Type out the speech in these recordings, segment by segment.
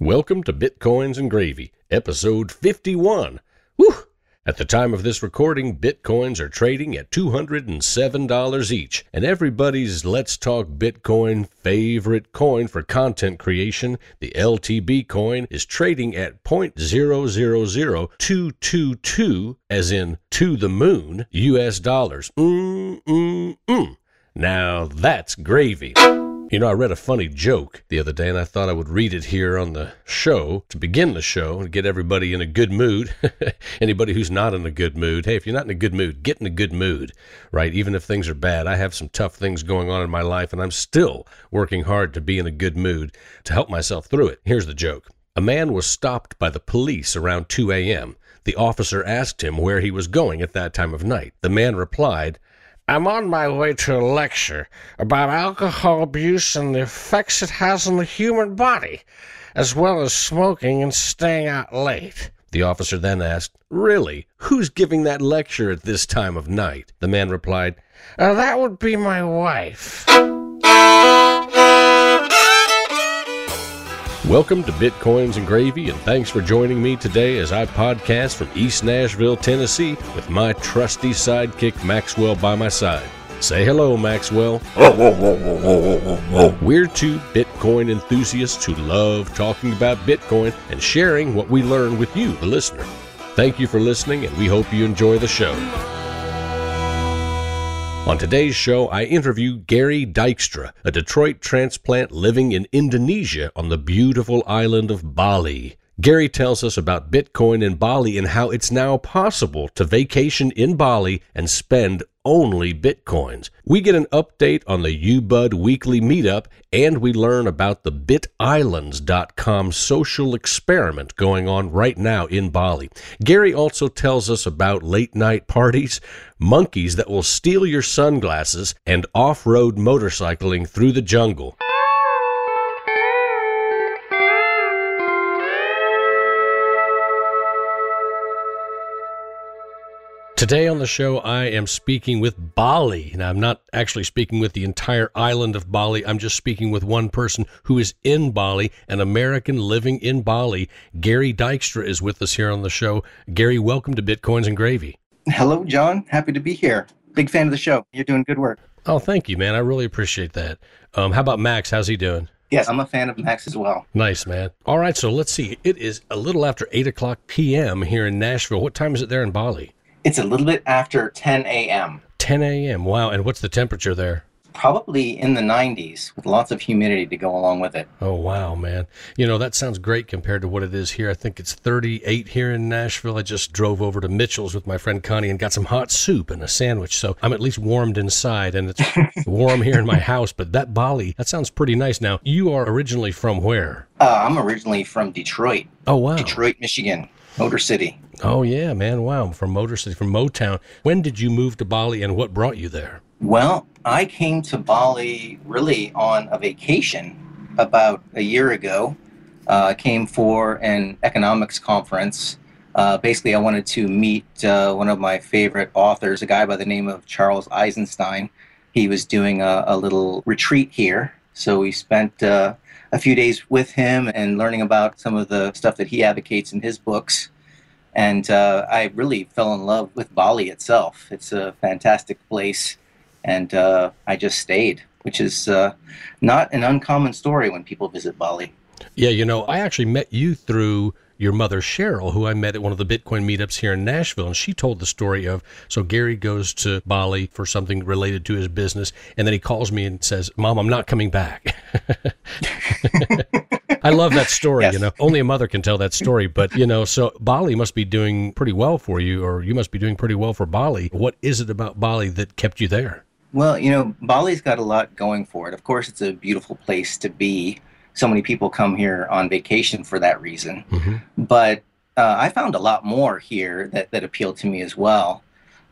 Welcome to Bitcoins and Gravy, episode 51. Whew! At the time of this recording, Bitcoins are trading at $207 each, and everybody's Let's Talk Bitcoin favorite coin for content creation, the LTB coin, is trading at 0.000222, as in to the moon, US dollars. Mm, mm, mm. Now that's gravy. You know, I read a funny joke the other day, and I thought I would read it here on the show to begin the show and get everybody in a good mood. Anybody who's not in a good mood, hey, if you're not in a good mood, get in a good mood, right? Even if things are bad. I have some tough things going on in my life, and I'm still working hard to be in a good mood to help myself through it. Here's the joke A man was stopped by the police around 2 a.m. The officer asked him where he was going at that time of night. The man replied, I'm on my way to a lecture about alcohol abuse and the effects it has on the human body, as well as smoking and staying out late. The officer then asked, Really? Who's giving that lecture at this time of night? The man replied, "Uh, That would be my wife. Welcome to Bitcoins and Gravy, and thanks for joining me today as I podcast from East Nashville, Tennessee, with my trusty sidekick Maxwell by my side. Say hello, Maxwell. We're two Bitcoin enthusiasts who love talking about Bitcoin and sharing what we learn with you, the listener. Thank you for listening, and we hope you enjoy the show. On today's show, I interview Gary Dykstra, a Detroit transplant living in Indonesia on the beautiful island of Bali. Gary tells us about Bitcoin in Bali and how it's now possible to vacation in Bali and spend only Bitcoins. We get an update on the UBUD weekly meetup and we learn about the BitIslands.com social experiment going on right now in Bali. Gary also tells us about late night parties, monkeys that will steal your sunglasses, and off road motorcycling through the jungle. Today on the show, I am speaking with Bali. Now, I'm not actually speaking with the entire island of Bali. I'm just speaking with one person who is in Bali, an American living in Bali. Gary Dykstra is with us here on the show. Gary, welcome to Bitcoins and Gravy. Hello, John. Happy to be here. Big fan of the show. You're doing good work. Oh, thank you, man. I really appreciate that. Um, how about Max? How's he doing? Yes, I'm a fan of Max as well. Nice, man. All right, so let's see. It is a little after 8 o'clock p.m. here in Nashville. What time is it there in Bali? It's a little bit after 10 a.m. 10 a.m. Wow. And what's the temperature there? Probably in the 90s with lots of humidity to go along with it. Oh, wow, man. You know, that sounds great compared to what it is here. I think it's 38 here in Nashville. I just drove over to Mitchell's with my friend Connie and got some hot soup and a sandwich. So I'm at least warmed inside and it's warm here in my house. But that Bali, that sounds pretty nice. Now, you are originally from where? Uh, I'm originally from Detroit, Oh, wow. Detroit, Michigan, Motor City. Oh, yeah, man. Wow. From Motor City, from Motown. When did you move to Bali and what brought you there? Well, I came to Bali really on a vacation about a year ago. Uh, came for an economics conference. Uh, basically, I wanted to meet uh, one of my favorite authors, a guy by the name of Charles Eisenstein. He was doing a, a little retreat here. So we spent uh, a few days with him and learning about some of the stuff that he advocates in his books. And uh, I really fell in love with Bali itself. It's a fantastic place and uh, I just stayed, which is uh, not an uncommon story when people visit Bali. Yeah, you know, I actually met you through your mother Cheryl, who I met at one of the Bitcoin meetups here in Nashville, and she told the story of so Gary goes to Bali for something related to his business, and then he calls me and says, "Mom, I'm not coming back." I love that story. Yes. You know, only a mother can tell that story. But you know, so Bali must be doing pretty well for you, or you must be doing pretty well for Bali. What is it about Bali that kept you there? Well, you know, Bali's got a lot going for it. Of course, it's a beautiful place to be. So many people come here on vacation for that reason. Mm-hmm. But uh, I found a lot more here that, that appealed to me as well.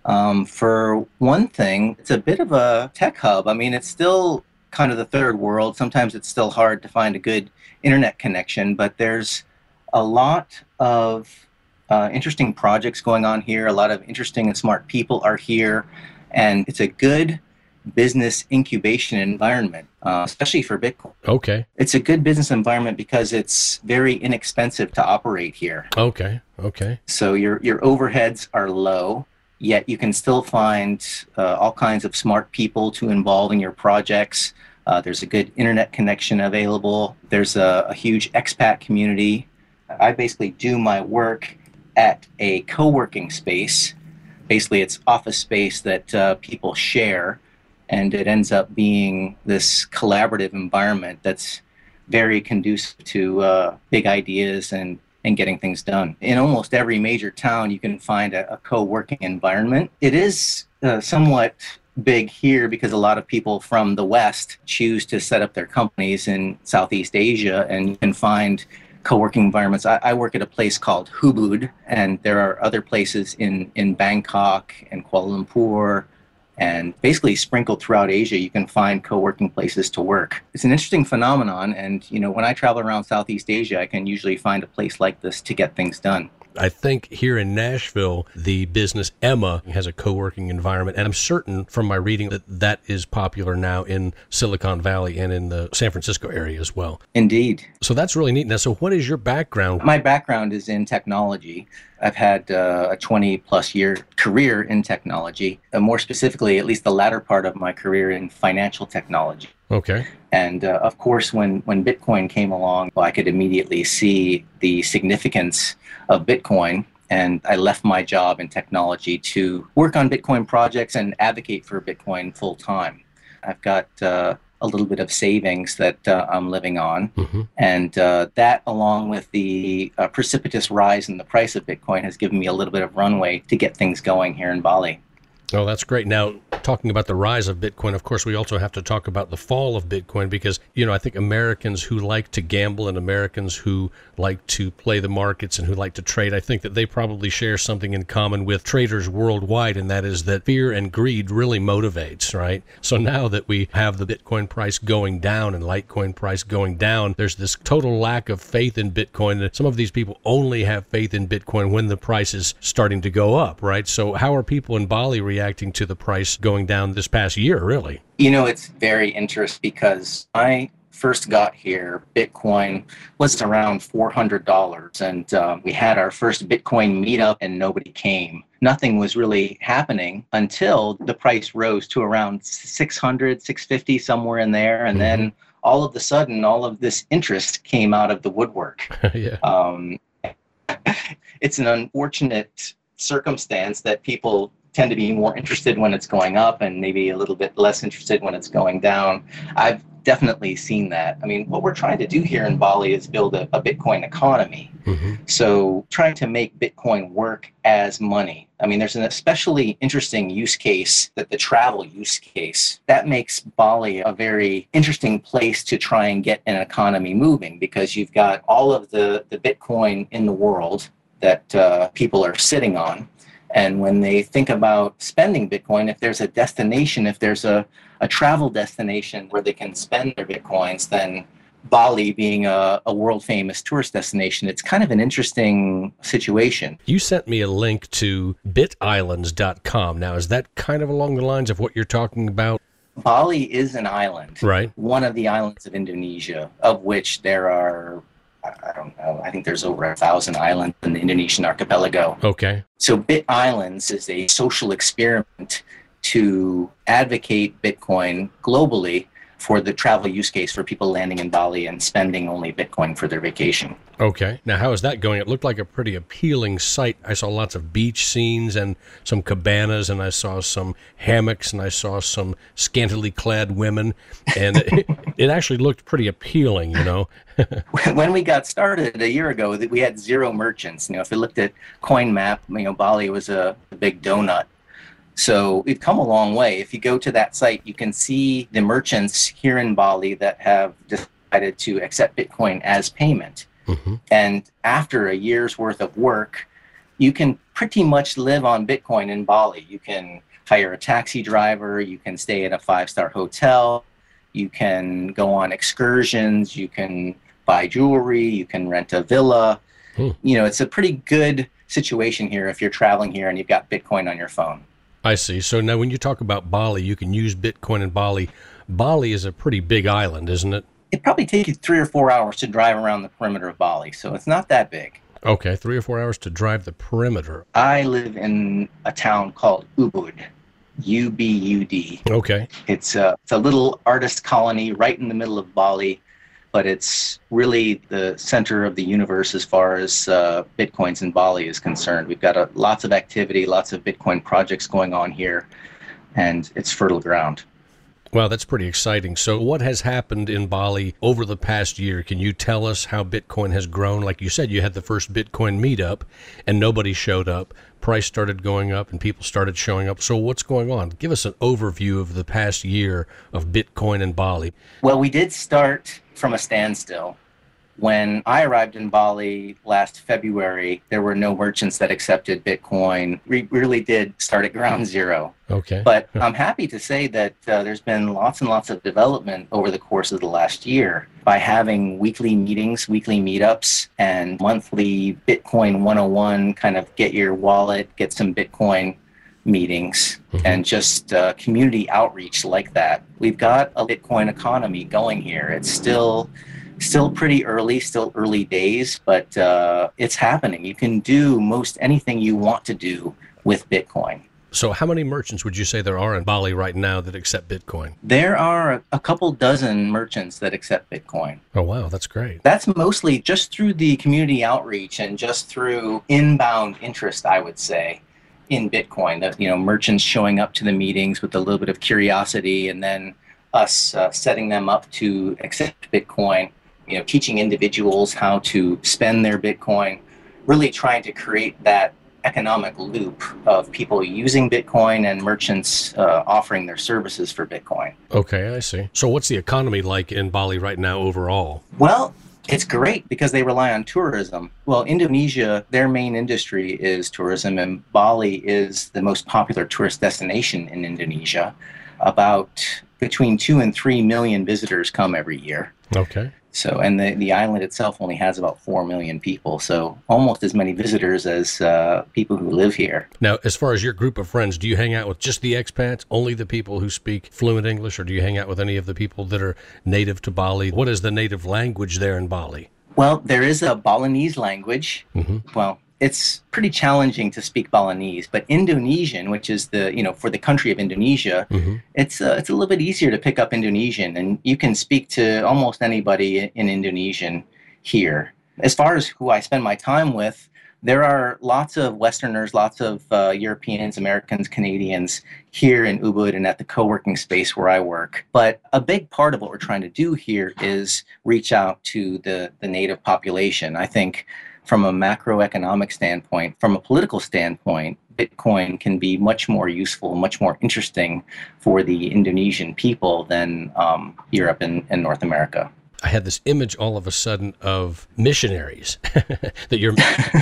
Um, for one thing, it's a bit of a tech hub. I mean, it's still kind of the third world. Sometimes it's still hard to find a good internet connection, but there's a lot of uh, interesting projects going on here. A lot of interesting and smart people are here, and it's a good business incubation environment, uh, especially for Bitcoin. Okay. It's a good business environment because it's very inexpensive to operate here. Okay. Okay. So your your overheads are low, yet you can still find uh, all kinds of smart people to involve in your projects. Uh, there's a good internet connection available. There's a, a huge expat community. I basically do my work at a co-working space. Basically, it's office space that uh, people share, and it ends up being this collaborative environment that's very conducive to uh, big ideas and and getting things done. In almost every major town, you can find a, a co-working environment. It is uh, somewhat big here because a lot of people from the West choose to set up their companies in Southeast Asia, and you can find co-working environments. I, I, work at a place called Hubud, and there are other places in in Bangkok and Kuala Lumpur, and basically sprinkled throughout Asia. You can find co-working places to work. It's an interesting phenomenon, and you know when I travel around Southeast Asia, I can usually find a place like this to get things done. I think here in Nashville, the business Emma has a co working environment. And I'm certain from my reading that that is popular now in Silicon Valley and in the San Francisco area as well. Indeed. So that's really neat. Now, so what is your background? My background is in technology. I've had uh, a 20 plus year career in technology, uh, more specifically, at least the latter part of my career in financial technology. Okay. And uh, of course, when, when Bitcoin came along, well, I could immediately see the significance of Bitcoin. And I left my job in technology to work on Bitcoin projects and advocate for Bitcoin full time. I've got uh, a little bit of savings that uh, I'm living on. Mm-hmm. And uh, that, along with the uh, precipitous rise in the price of Bitcoin, has given me a little bit of runway to get things going here in Bali. Oh, that's great. Now, talking about the rise of Bitcoin, of course, we also have to talk about the fall of Bitcoin because, you know, I think Americans who like to gamble and Americans who like to play the markets and who like to trade, I think that they probably share something in common with traders worldwide, and that is that fear and greed really motivates, right? So now that we have the Bitcoin price going down and Litecoin price going down, there's this total lack of faith in Bitcoin. Some of these people only have faith in Bitcoin when the price is starting to go up, right? So, how are people in Bali reacting? Reacting to the price going down this past year, really? You know, it's very interesting because I first got here, Bitcoin was around $400. And uh, we had our first Bitcoin meetup and nobody came. Nothing was really happening until the price rose to around 600, 650, somewhere in there. And mm-hmm. then all of a sudden, all of this interest came out of the woodwork. yeah. Um, it's an unfortunate circumstance that people tend to be more interested when it's going up and maybe a little bit less interested when it's going down. I've definitely seen that. I mean, what we're trying to do here in Bali is build a, a Bitcoin economy. Mm-hmm. So, trying to make Bitcoin work as money. I mean, there's an especially interesting use case that the travel use case that makes Bali a very interesting place to try and get an economy moving because you've got all of the, the Bitcoin in the world that uh, people are sitting on and when they think about spending Bitcoin, if there's a destination, if there's a, a travel destination where they can spend their Bitcoins, then Bali being a, a, world famous tourist destination, it's kind of an interesting situation. You sent me a link to bitislands.com. Now, is that kind of along the lines of what you're talking about? Bali is an island, right? One of the islands of Indonesia, of which there are I don't know. I think there's over a thousand islands in the Indonesian archipelago. Okay. So Bit Islands is a social experiment to advocate Bitcoin globally for the travel use case for people landing in Bali and spending only Bitcoin for their vacation. Okay. Now, how is that going? It looked like a pretty appealing site. I saw lots of beach scenes and some cabanas, and I saw some hammocks, and I saw some scantily clad women, and it, it actually looked pretty appealing, you know. when we got started a year ago, we had zero merchants. You know, if you looked at CoinMap, you know, Bali was a, big donut so we've come a long way. If you go to that site, you can see the merchants here in Bali that have decided to accept Bitcoin as payment. Mm-hmm. And after a year's worth of work, you can pretty much live on Bitcoin in Bali. You can hire a taxi driver, you can stay at a five star hotel, you can go on excursions, you can buy jewelry, you can rent a villa. Hmm. You know, it's a pretty good situation here if you're traveling here and you've got Bitcoin on your phone. I see. So now when you talk about Bali, you can use Bitcoin in Bali. Bali is a pretty big island, isn't it? It probably takes you three or four hours to drive around the perimeter of Bali, so it's not that big. Okay, three or four hours to drive the perimeter. I live in a town called Ubud, U B U D. Okay. It's a, it's a little artist colony right in the middle of Bali, but it's really the center of the universe as far as uh, Bitcoins in Bali is concerned. We've got a, lots of activity, lots of Bitcoin projects going on here, and it's fertile ground. Wow, that's pretty exciting. So, what has happened in Bali over the past year? Can you tell us how Bitcoin has grown? Like you said, you had the first Bitcoin meetup and nobody showed up. Price started going up and people started showing up. So, what's going on? Give us an overview of the past year of Bitcoin in Bali. Well, we did start from a standstill. When I arrived in Bali last February, there were no merchants that accepted Bitcoin. We really did start at ground zero. Okay. But I'm happy to say that uh, there's been lots and lots of development over the course of the last year by having weekly meetings, weekly meetups, and monthly Bitcoin 101 kind of get your wallet, get some Bitcoin meetings mm-hmm. and just uh, community outreach like that. We've got a Bitcoin economy going here. It's still still pretty early, still early days, but uh, it's happening. You can do most anything you want to do with Bitcoin. So, how many merchants would you say there are in Bali right now that accept Bitcoin? There are a couple dozen merchants that accept Bitcoin. Oh, wow, that's great. That's mostly just through the community outreach and just through inbound interest, I would say, in Bitcoin. That you know, merchants showing up to the meetings with a little bit of curiosity, and then us uh, setting them up to accept Bitcoin you know, teaching individuals how to spend their Bitcoin, really trying to create that economic loop of people using Bitcoin and merchants uh, offering their services for Bitcoin. Okay, I see. So, what's the economy like in Bali right now overall? Well, it's great because they rely on tourism. Well, Indonesia, their main industry is tourism, and Bali is the most popular tourist destination in Indonesia. About between two and three million visitors come every year. Okay. So, and the, the island itself only has about 4 million people. So, almost as many visitors as uh, people who live here. Now, as far as your group of friends, do you hang out with just the expats, only the people who speak fluent English, or do you hang out with any of the people that are native to Bali? What is the native language there in Bali? Well, there is a Balinese language. Mm-hmm. Well, it's pretty challenging to speak Balinese, but Indonesian, which is the you know for the country of Indonesia, mm-hmm. it's uh, it's a little bit easier to pick up Indonesian, and you can speak to almost anybody in Indonesian here. As far as who I spend my time with, there are lots of Westerners, lots of uh, Europeans, Americans, Canadians here in Ubud and at the co-working space where I work. But a big part of what we're trying to do here is reach out to the the native population. I think from a macroeconomic standpoint, from a political standpoint, Bitcoin can be much more useful, much more interesting for the Indonesian people than um, Europe and, and North America. I had this image all of a sudden of missionaries, that you're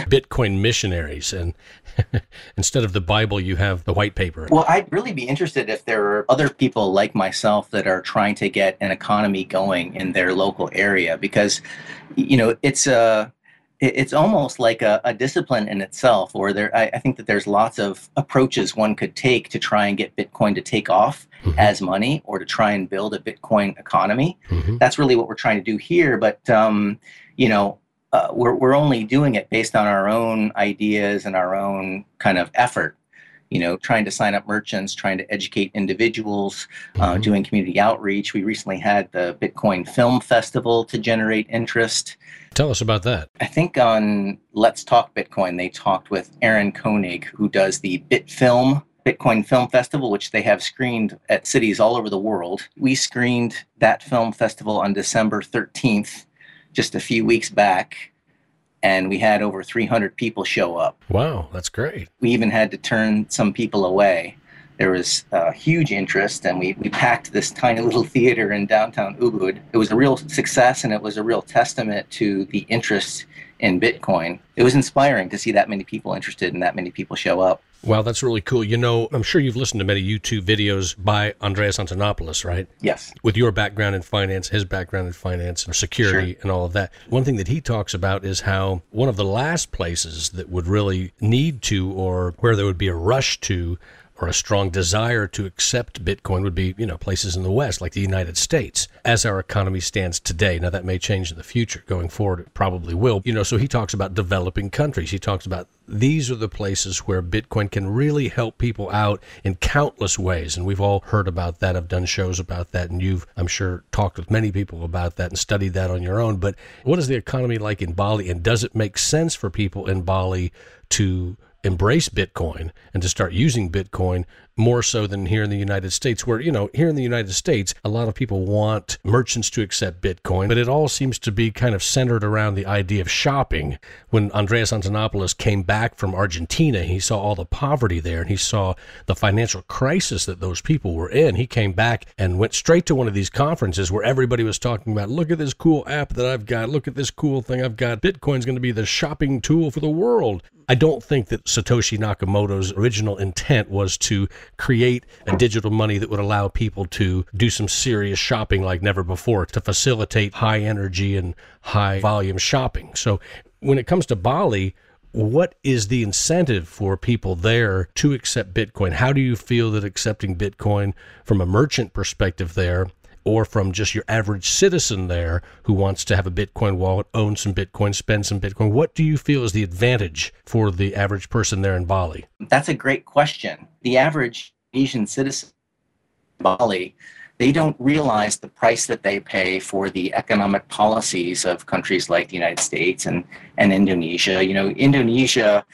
Bitcoin missionaries, and instead of the Bible, you have the white paper. Well, I'd really be interested if there are other people like myself that are trying to get an economy going in their local area, because, you know, it's a it's almost like a, a, discipline in itself or there I, I, think that there's lots of approaches one could take to try and get bitcoin to take off mm-hmm. as money or to try and build a bitcoin economy mm-hmm. that's really what we're trying to do here but um, you know uh, we're, we're only doing it based on our own ideas and our own kind of effort you know, trying to sign up merchants, trying to educate individuals, uh, mm-hmm. doing community outreach. We recently had the Bitcoin Film Festival to generate interest. Tell us about that. I think on Let's Talk Bitcoin, they talked with Aaron Koenig, who does the BitFilm Bitcoin Film Festival, which they have screened at cities all over the world. We screened that film festival on December 13th, just a few weeks back, and we had over 300 people show up. Wow, that's great. We even had to turn some people away there was uh, huge interest, and we, we packed this tiny little theater in downtown Ubud. It was a real success, and it was a real testament to the interest in Bitcoin. It was inspiring to see that many people interested and that many people show up. Wow, that's really cool. You know, I'm sure you've listened to many YouTube videos by Andreas Antonopoulos, right? Yes. With your background in finance, his background in finance and security sure. and all of that. One thing that he talks about is how one of the last places that would really need to or where there would be a rush to or a strong desire to accept Bitcoin would be, you know, places in the West like the United States as our economy stands today. Now that may change in the future going forward. It probably will. You know, so he talks about developing countries. He talks about these are the places where Bitcoin can really help people out in countless ways. And we've all heard about that. I've done shows about that. And you've, I'm sure, talked with many people about that and studied that on your own. But what is the economy like in Bali? And does it make sense for people in Bali to embrace Bitcoin and to start using Bitcoin more so than here in the United States, where, you know, here in the United States, a lot of people want merchants to accept Bitcoin, but it all seems to be kind of centered around the idea of shopping. When Andreas Antonopoulos came back from Argentina, he saw all the poverty there and he saw the financial crisis that those people were in. He came back and went straight to one of these conferences where everybody was talking about, look at this cool app that I've got, look at this cool thing I've got. Bitcoin's going to be the shopping tool for the world. I don't think that Satoshi Nakamoto's original intent was to create a digital money that would allow people to do some serious shopping like never before to facilitate high energy and high volume shopping. So when it comes to Bali, what is the incentive for people there to accept Bitcoin? How do you feel that accepting Bitcoin from a merchant perspective there or from just your average citizen there who wants to have a Bitcoin wallet, own some Bitcoin, spend some Bitcoin? What do you feel is the advantage for the average person there in Bali? That's a great question. The average Asian citizen in Bali, they don't realize the price that they pay for the economic policies of countries like the United States and, and Indonesia. You know, Indonesia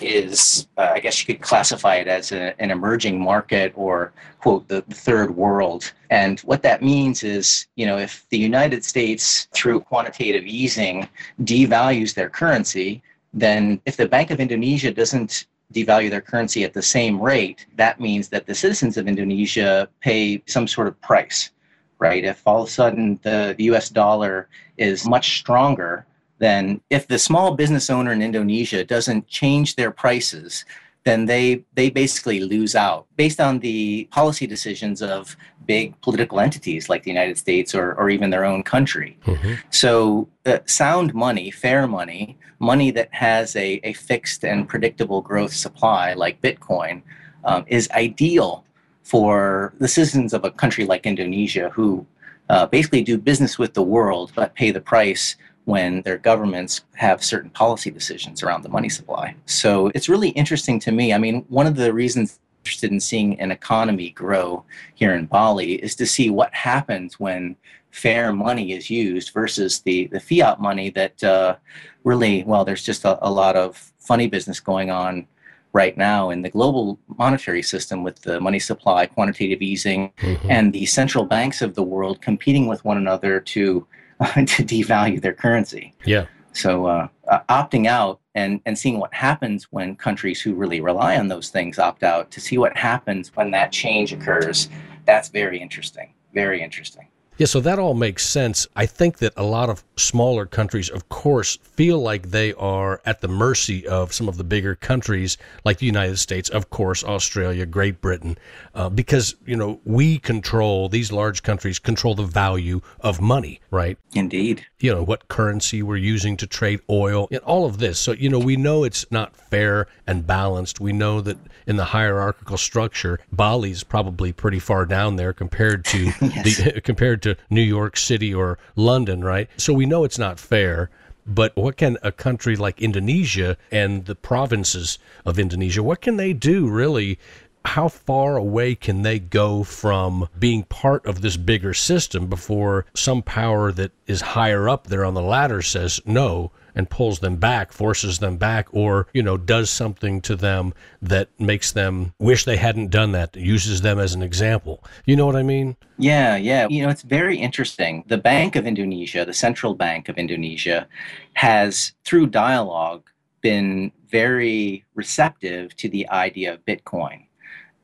is, uh, I guess you could classify it as a, an emerging market or, quote, the, the third world. And what that means is, you know, if the United States, through quantitative easing, devalues their currency, then if the Bank of Indonesia doesn't devalue their currency at the same rate, that means that the citizens of Indonesia pay some sort of price, right? If all of a sudden the, the US dollar is much stronger, then if the small business owner in Indonesia doesn't change their prices, then they they basically lose out based on the policy decisions of big political entities like the United States or, or even their own country. Mm-hmm. So uh, sound money, fair money, money that has a, a fixed and predictable growth supply like Bitcoin um, is ideal for the citizens of a country like Indonesia who uh, basically do business with the world but pay the price when their governments have certain policy decisions around the money supply. So it's really interesting to me. I mean, one of the reasons I'm interested in seeing an economy grow here in Bali is to see what happens when fair money is used versus the, the fiat money that uh, really, well, there's just a, a lot of funny business going on right now in the global monetary system with the money supply, quantitative easing, mm-hmm. and the central banks of the world competing with one another to to devalue their currency. Yeah. So uh, uh, opting out and, and seeing what happens when countries who really rely on those things opt out to see what happens when that change occurs, that's very interesting. Very interesting. Yeah, so that all makes sense. I think that a lot of smaller countries, of course, feel like they are at the mercy of some of the bigger countries like the United States, of course, Australia, Great Britain, uh, because, you know, we control, these large countries control the value of money, right? Indeed. You know, what currency we're using to trade oil and all of this. So, you know, we know it's not fair and balanced. We know that in the hierarchical structure, Bali's probably pretty far down there compared to yes. the compared to New York City or London, right? So we know it's not fair. But what can a country like Indonesia and the provinces of Indonesia, what can they do really how far away can they go from being part of this bigger system before some power that is higher up there on the ladder says no and pulls them back, forces them back, or, you know, does something to them that makes them wish they hadn't done that, uses them as an example. You know what I mean? Yeah, yeah. You know, it's very interesting. The Bank of Indonesia, the Central Bank of Indonesia, has, through dialogue, been very receptive to the idea of Bitcoin.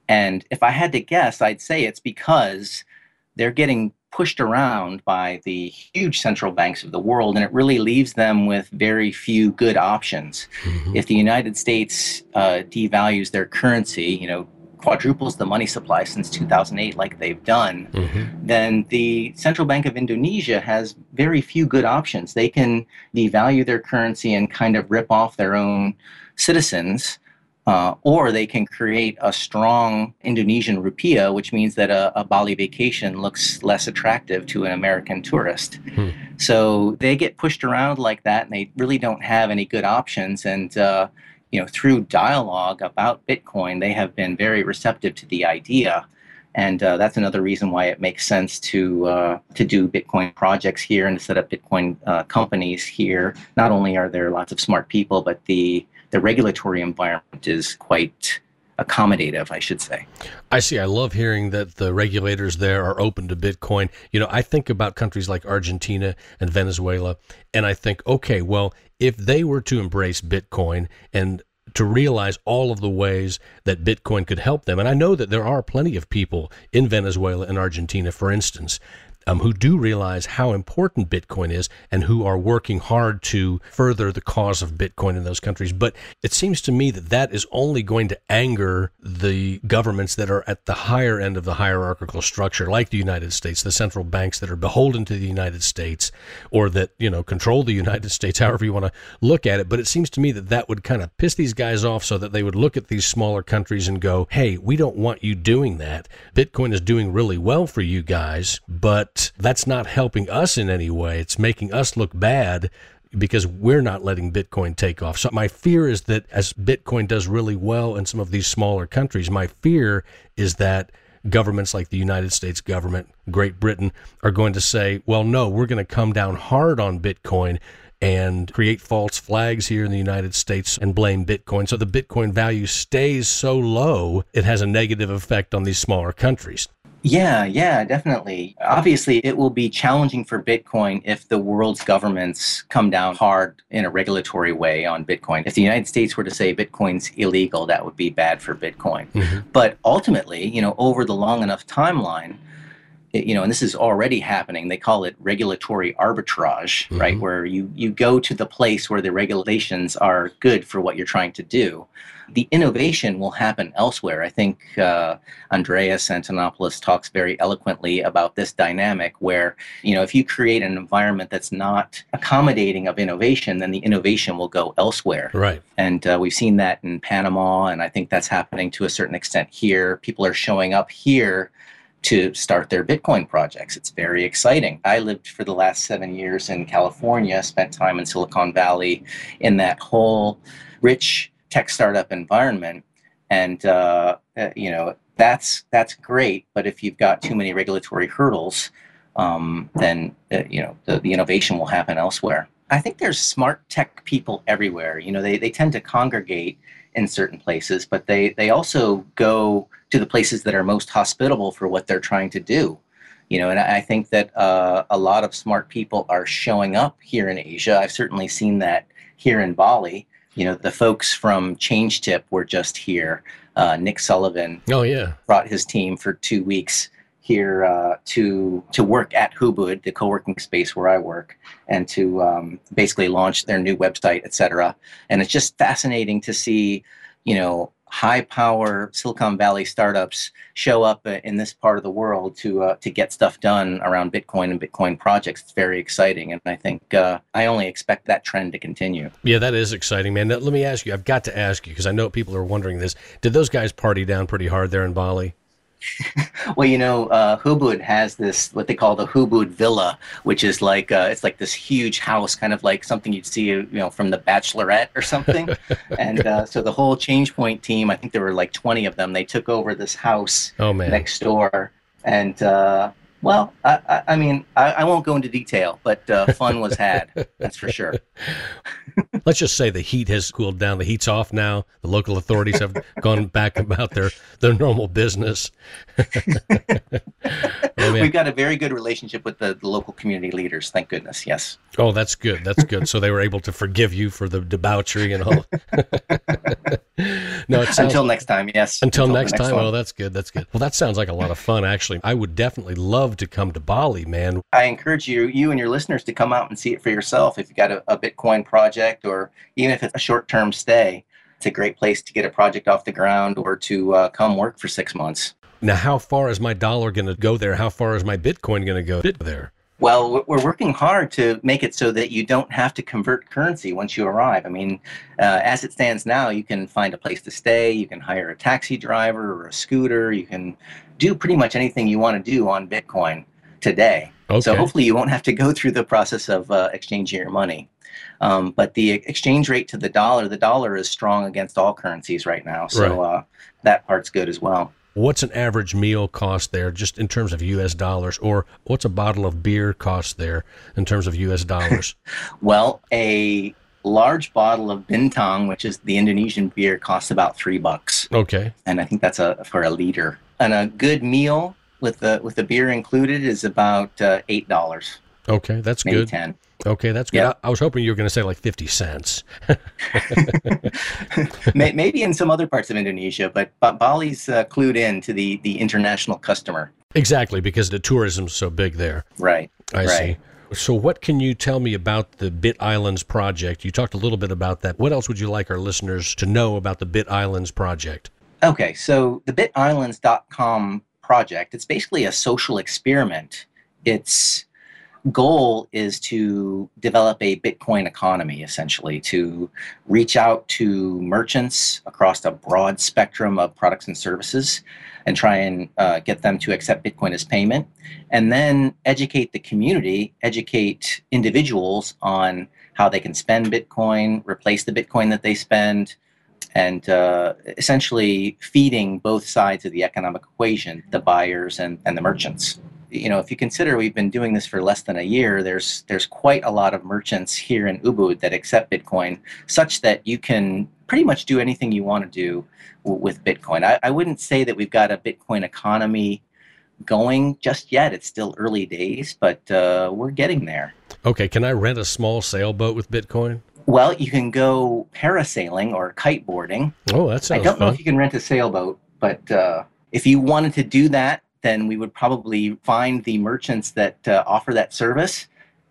And if I had to guess, I'd say it's because they're getting pushed around by the huge central banks of the world, and it really leaves them with very few good options. Mm-hmm. If the United States uh, devalues their currency, you know, quadruples the money supply since 2008, like they've done, mm-hmm. then the Central Bank of Indonesia has very few good options. They can devalue their currency and kind of rip off their own citizens Uh, or they can create a strong Indonesian rupiah, which means that a, a Bali vacation looks less attractive to an American tourist. Hmm. So they get pushed around like that, and they really don't have any good options. And uh, you know, through dialogue about Bitcoin, they have been very receptive to the idea. And uh, that's another reason why it makes sense to uh, to do Bitcoin projects here and to set up Bitcoin uh, companies here. Not only are there lots of smart people, but the the regulatory environment is quite accommodative, I should say. I see. I love hearing that the regulators there are open to Bitcoin. You know, I think about countries like Argentina and Venezuela, and I think, okay, well, if they were to embrace Bitcoin and to realize all of the ways that Bitcoin could help them. And I know that there are plenty of people in Venezuela and Argentina, for instance, um, who do realize how important Bitcoin is and who are working hard to further the cause of Bitcoin in those countries. But it seems to me that that is only going to anger the governments that are at the higher end of the hierarchical structure, like the United States, the central banks that are beholden to the United States or that, you know, control the United States, however you want to look at it. But it seems to me that that would kind of piss these guys off so that they would look at these smaller countries and go, hey, we don't want you doing that. Bitcoin is doing really well for you guys, but but that's not helping us in any way. It's making us look bad because we're not letting Bitcoin take off. So my fear is that as Bitcoin does really well in some of these smaller countries, my fear is that governments like the United States government, Great Britain, are going to say, well, no, we're going to come down hard on Bitcoin and create false flags here in the United States and blame Bitcoin. So the Bitcoin value stays so low, it has a negative effect on these smaller countries. Yeah, yeah, definitely. Obviously, it will be challenging for Bitcoin if the world's governments come down hard in a regulatory way on Bitcoin. If the United States were to say Bitcoin's illegal, that would be bad for Bitcoin. Mm-hmm. But ultimately, you know, over the long enough timeline, you know, and this is already happening. They call it regulatory arbitrage, mm-hmm. right? Where you you go to the place where the regulations are good for what you're trying to do the innovation will happen elsewhere. I think uh, Andreas Antonopoulos talks very eloquently about this dynamic where, you know, if you create an environment that's not accommodating of innovation, then the innovation will go elsewhere. Right. And uh, we've seen that in Panama, and I think that's happening to a certain extent here. People are showing up here to start their Bitcoin projects. It's very exciting. I lived for the last seven years in California, spent time in Silicon Valley in that whole rich tech startup environment, and uh, uh, you know that's that's great. But if you've got too many regulatory hurdles, um, then uh, you know the, the innovation will happen elsewhere. I think there's smart tech people everywhere. You know, they, they tend to congregate in certain places, but they, they also go to the places that are most hospitable for what they're trying to do. You know, and I think that uh, a lot of smart people are showing up here in Asia. I've certainly seen that here in Bali you know, the folks from ChangeTip were just here. Uh, Nick Sullivan. Oh yeah, brought his team for two weeks here uh, to to work at Hubud, the co-working space where I work, and to um, basically launch their new website, etc. And it's just fascinating to see, you know, high power Silicon Valley startups show up uh, in this part of the world to uh, to get stuff done around Bitcoin and Bitcoin projects. It's very exciting, and I think uh, I only expect that trend to continue. Yeah, that is exciting, man. Now, let me ask you. I've got to ask you because I know people are wondering this. Did those guys party down pretty hard there in Bali? well, you know, uh, Hubud has this what they call the Hubud Villa, which is like uh, it's like this huge house, kind of like something you'd see, you know, from The Bachelorette or something. and uh, so the whole ChangeTip team, I think there were like 20 of them. They took over this house oh, man. next door, and uh, well, I, I, I mean, I, I, won't go into detail, but uh, fun was had. that's for sure. Let's just say the heat has cooled down. The heat's off now. The local authorities have gone back about their, their normal business. oh, We've got a very good relationship with the, the, local community leaders. Thank goodness. Yes. Oh, that's good. That's good. So they were able to forgive you for the debauchery and all. no, sounds, until next time. Yes. Until, until next, next time. One. Oh, that's good. That's good. Well, that sounds like a lot of fun. Actually, I would definitely love love to come to Bali, man. I encourage you, you and your listeners, to come out and see it for yourself. If you've got a, a Bitcoin project, or even if it's a short-term stay, it's a great place to get a project off the ground or to uh, come work for six months. Now, how far is my dollar going to go there? How far is my Bitcoin going to go there? Well, we're working hard to make it so that you don't have to convert currency once you arrive. I mean, uh, as it stands now, you can find a place to stay, you can hire a taxi driver or a scooter, you can do pretty much anything you want to do on Bitcoin today. Okay. So hopefully you won't have to go through the process of uh, exchanging your money. Um, but the exchange rate to the dollar, the dollar is strong against all currencies right now. So right. uh, that part's good as well. What's an average meal cost there, just in terms of U.S. dollars, or what's a bottle of beer cost there in terms of U.S. dollars? well, a large bottle of bintang, which is the Indonesian beer, costs about three bucks. Okay. And I think that's a for a liter. And a good meal with the with the beer included is about uh, eight dollars. Okay, that's Maybe good. Ten. Okay, that's good. Yep. I, I, was hoping you were going to say like 50 cents. Maybe in some other parts of Indonesia, but, but Bali's uh, clued in to the, the international customer. Exactly, because the tourism's so big there. Right. I right. see. So, what can you tell me about the Bit Islands project? You talked a little bit about that. What else would you like our listeners to know about the Bit Islands project? Okay, so the bitislands.com project, it's basically a social experiment. It's goal is to develop a Bitcoin economy, essentially, to reach out to merchants across a broad spectrum of products and services and try and uh, get them to accept Bitcoin as payment. And then educate the community, educate individuals on how they can spend Bitcoin, replace the Bitcoin that they spend, and uh, essentially feeding both sides of the economic equation, the buyers and, and the merchants you know, if you consider we've been doing this for less than a year, there's there's quite a lot of merchants here in Ubud that accept Bitcoin, such that you can pretty much do anything you want to do w- with Bitcoin. I, I wouldn't say that we've got a Bitcoin economy going just yet. It's still early days, but uh, we're getting there. Okay, can I rent a small sailboat with Bitcoin? Well, you can go parasailing or kiteboarding. Oh, that sounds I don't fun. know if you can rent a sailboat, but uh, if you wanted to do that, then we would probably find the merchants that uh, offer that service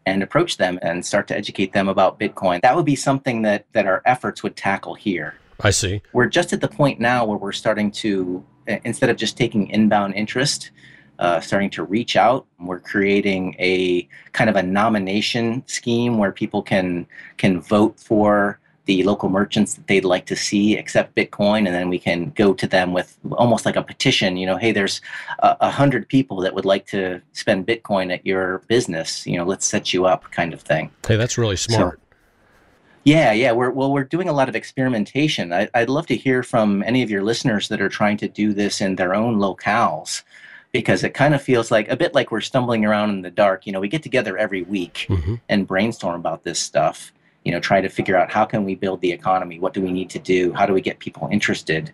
and approach them and start to educate them about Bitcoin. That would be something that that our efforts would tackle here. I see. We're just at the point now where we're starting to instead of just taking inbound interest, uh, starting to reach out. We're creating a kind of a nomination scheme where people can can vote for the local merchants that they'd like to see accept Bitcoin, and then we can go to them with almost like a petition. You know, hey, there's a, a hundred people that would like to spend Bitcoin at your business. You know, let's set you up, kind of thing. Hey, that's really smart. So, yeah, yeah. We're well, we're doing a lot of experimentation. I, I'd love to hear from any of your listeners that are trying to do this in their own locales because it kind of feels like a bit like we're stumbling around in the dark. You know, we get together every week mm-hmm. and brainstorm about this stuff you know try to figure out how can we build the economy? What do we need to do? How do we get people interested?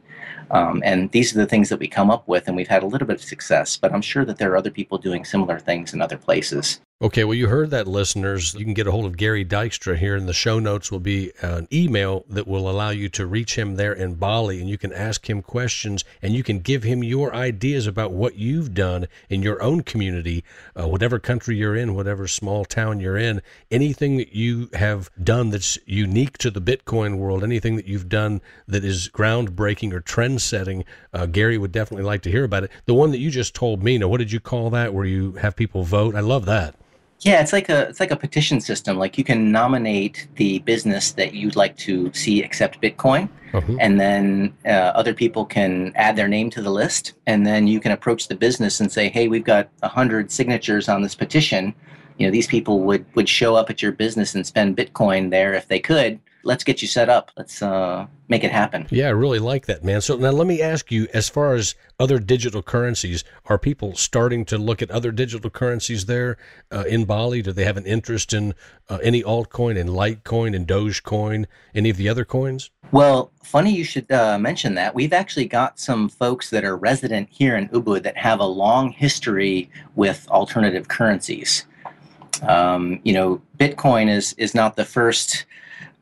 Um, and these are the things that we come up with and we've had a little bit of success but i'm sure that there are other people doing similar things in other places Okay, well, you heard that, listeners. You can get a hold of Gary Dykstra here. and the show notes will be an email that will allow you to reach him there in Bali, and you can ask him questions and you can give him your ideas about what you've done in your own community, uh, whatever country you're in, whatever small town you're in, anything that you have done that's unique to the Bitcoin world, anything that you've done that is groundbreaking or trend setting. Uh, Gary would definitely like to hear about it. The one that you just told me, now, what did you call that where you have people vote? I love that. Yeah, it's like a it's like a petition system. Like you can nominate the business that you'd like to see accept Bitcoin, uh-huh. and then uh, other people can add their name to the list, and then you can approach the business and say, "Hey, we've got hundred signatures on this petition. You know, these people would would show up at your business and spend Bitcoin there if they could." Let's get you set up. Let's uh, make it happen. Yeah, I really like that, man. So now let me ask you, as far as other digital currencies, are people starting to look at other digital currencies there uh, in Bali? Do they have an interest in uh, any altcoin, and Litecoin, and Dogecoin, any of the other coins? Well, funny you should uh, mention that. We've actually got some folks that are resident here in Ubud that have a long history with alternative currencies. Um, you know, Bitcoin is is not the first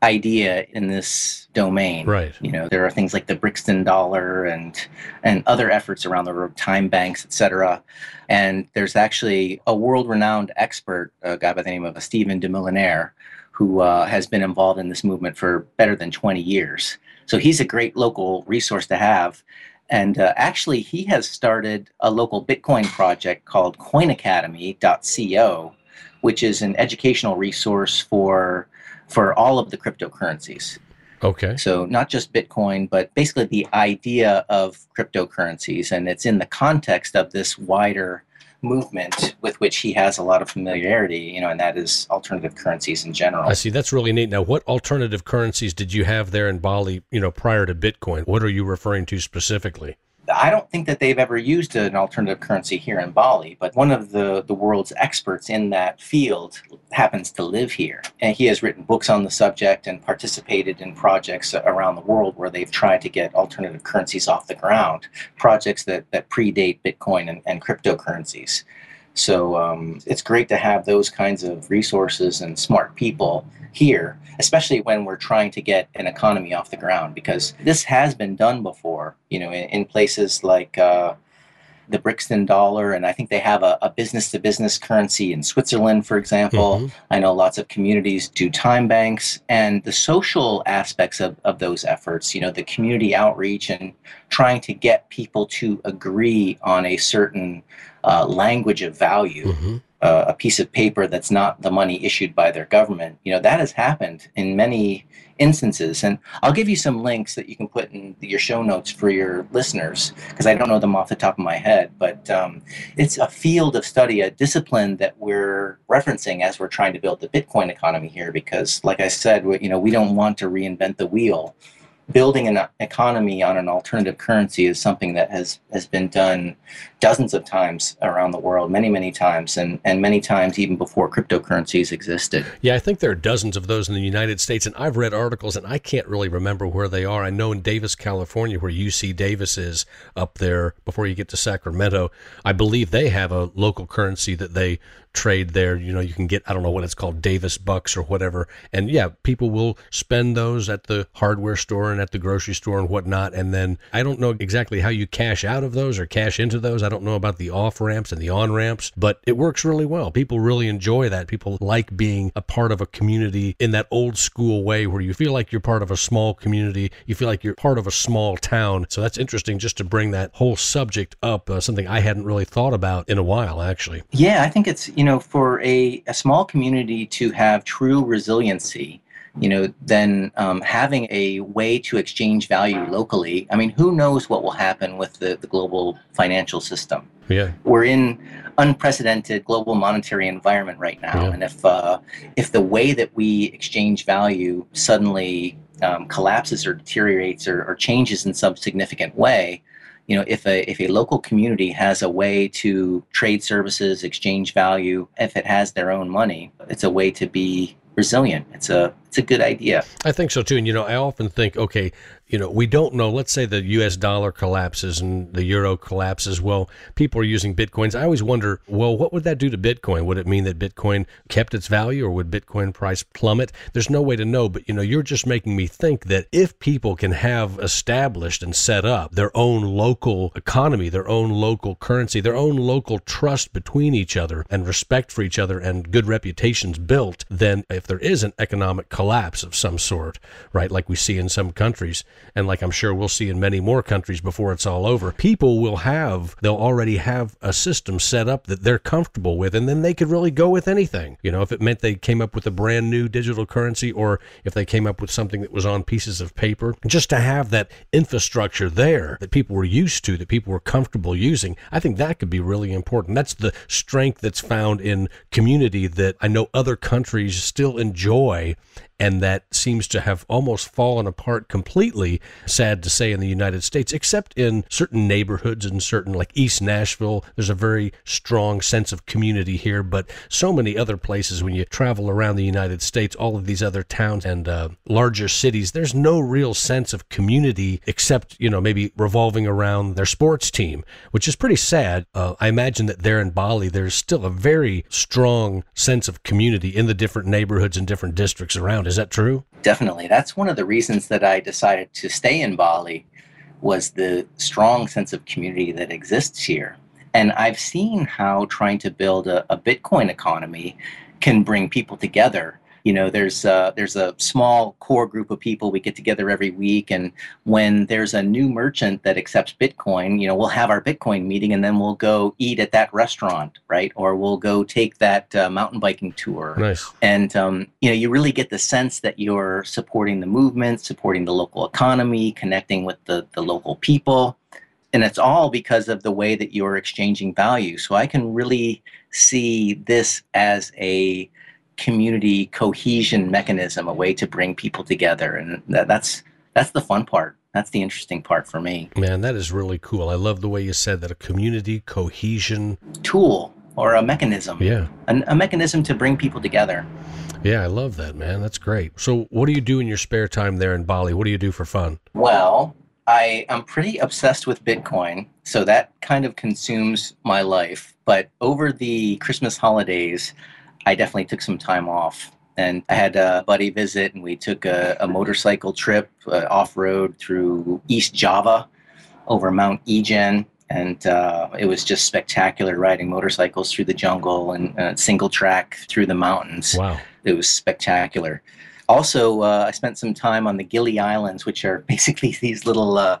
idea in this domain. Right. You know, there are things like the Brixton dollar and and other efforts around the world, time banks, etc. And there's actually a world-renowned expert, a guy by the name of Stephen DeMeulenaere, who uh, has been involved in this movement for better than 20 years. So he's a great local resource to have. And uh, actually, he has started a local Bitcoin project called coinacademy.co, which is an educational resource for for all of the cryptocurrencies. Okay. So not just Bitcoin, but basically the idea of cryptocurrencies, and it's in the context of this wider movement with which he has a lot of familiarity, you know, and that is alternative currencies in general. I see. That's really neat. Now, what alternative currencies did you have there in Bali, you know, prior to Bitcoin? What are you referring to specifically? I don't think that they've ever used an alternative currency here in Bali, but one of the, the world's experts in that field happens to live here. And he has written books on the subject and participated in projects around the world where they've tried to get alternative currencies off the ground, projects that, that predate Bitcoin and, and cryptocurrencies. So um, it's great to have those kinds of resources and smart people here, especially when we're trying to get an economy off the ground, because this has been done before, you know, in, in places like uh, the Brixton dollar, and I think they have a, business to business currency in Switzerland, for example. Mm-hmm. I know lots of communities do time banks, and the social aspects of, of those efforts, you know, the community outreach and trying to get people to agree on a certain uh, language of value, mm-hmm. uh, a piece of paper that's not the money issued by their government. You know, that has happened in many instances. And I'll give you some links that you can put in your show notes for your listeners, because I don't know them off the top of my head. But um, it's a field of study, a discipline that we're referencing as we're trying to build the Bitcoin economy here. Because, like I said, we, you know, we don't want to reinvent the wheel building an economy on an alternative currency is something that has, has been done dozens of times around the world, many, many times, and, and many times even before cryptocurrencies existed. Yeah, I think there are dozens of those in the United States, and I've read articles, and I can't really remember where they are. I know in Davis, California, where UC Davis is up there before you get to Sacramento, I believe they have a local currency that they trade there. You know, you can get, I don't know what it's called, Davis bucks or whatever. And yeah, people will spend those at the hardware store and at the grocery store and whatnot. And then I don't know exactly how you cash out of those or cash into those. I don't know about the off ramps and the on ramps, but it works really well. People really enjoy that. People like being a part of a community in that old school way where you feel like you're part of a small community. You feel like you're part of a small town. So that's interesting just to bring that whole subject up, uh, something I hadn't really thought about in a while, actually. Yeah, I think it's, you know, for a, a small community to have true resiliency, you know, then um, having a way to exchange value locally. I mean, who knows what will happen with the, the global financial system? Yeah, we're in unprecedented global monetary environment right now, yeah. and if uh, if the way that we exchange value suddenly um, collapses or deteriorates or, or changes in some significant way, you know if a if a local community has a way to trade services exchange value if it has their own money it's a way to be resilient. It's a it's a good idea. I think so too. And you know i often think okay you know, we don't know. Let's say the U.S. dollar collapses and the euro collapses. Well, people are using bitcoins. I always wonder, well, what would that do to Bitcoin? Would it mean that Bitcoin kept its value, or would Bitcoin price plummet? There's no way to know. But you know, you're just making me think that if people can have established and set up their own local economy, their own local currency, their own local trust between each other, and respect for each other, and good reputations built, then if there is an economic collapse of some sort, right, like we see in some countries and like I'm sure we'll see in many more countries before it's all over, people will have, they'll already have a system set up that they're comfortable with, and then they could really go with anything. You know, if it meant they came up with a brand new digital currency or if they came up with something that was on pieces of paper, just to have that infrastructure there that people were used to, that people were comfortable using, I think that could be really important. That's the strength that's found in community that I know other countries still enjoy and that seems to have almost fallen apart completely, sad to say, in the United States, except in certain neighborhoods and certain, like East Nashville. There's a very strong sense of community here, but so many other places when you travel around the United States, all of these other towns and uh, larger cities, there's no real sense of community except, you know, maybe revolving around their sports team, which is pretty sad. Uh, I imagine that there in Bali, there's still a very strong sense of community in the different neighborhoods and different districts around is that true? Definitely. That's one of the reasons that I decided to stay in Bali was the strong sense of community that exists here. And I've seen how trying to build a, a Bitcoin economy can bring people together you know there's uh, there's a small core group of people we get together every week and when there's a new merchant that accepts bitcoin you know we'll have our bitcoin meeting and then we'll go eat at that restaurant right? Or we'll go take that uh, mountain biking tour. Nice. And um, you know you really get the sense that you're supporting the movement supporting the local economy connecting with the, the local people. And it's all because of the way that you're exchanging value. So i can really see this as a community cohesion mechanism, a way to bring people together, and that, that's that's the fun part. That's the interesting part for me. Man, that is really cool. I love the way you said that a community cohesion tool or a mechanism. Yeah, a, a mechanism to bring people together. Yeah, I love that, man. That's great. So, what do you do in your spare time there in Bali? What do you do for fun? Well, I am pretty obsessed with Bitcoin, so that kind of consumes my life. But over the Christmas holidays, I definitely took some time off. And I had a buddy visit, and we took a, a motorcycle trip uh, off road through East Java over Mount Ijen. And uh, it was just spectacular riding motorcycles through the jungle and uh, single track through the mountains. Wow. It was spectacular. Also, uh, I spent some time on the Gili Islands, which are basically these little uh,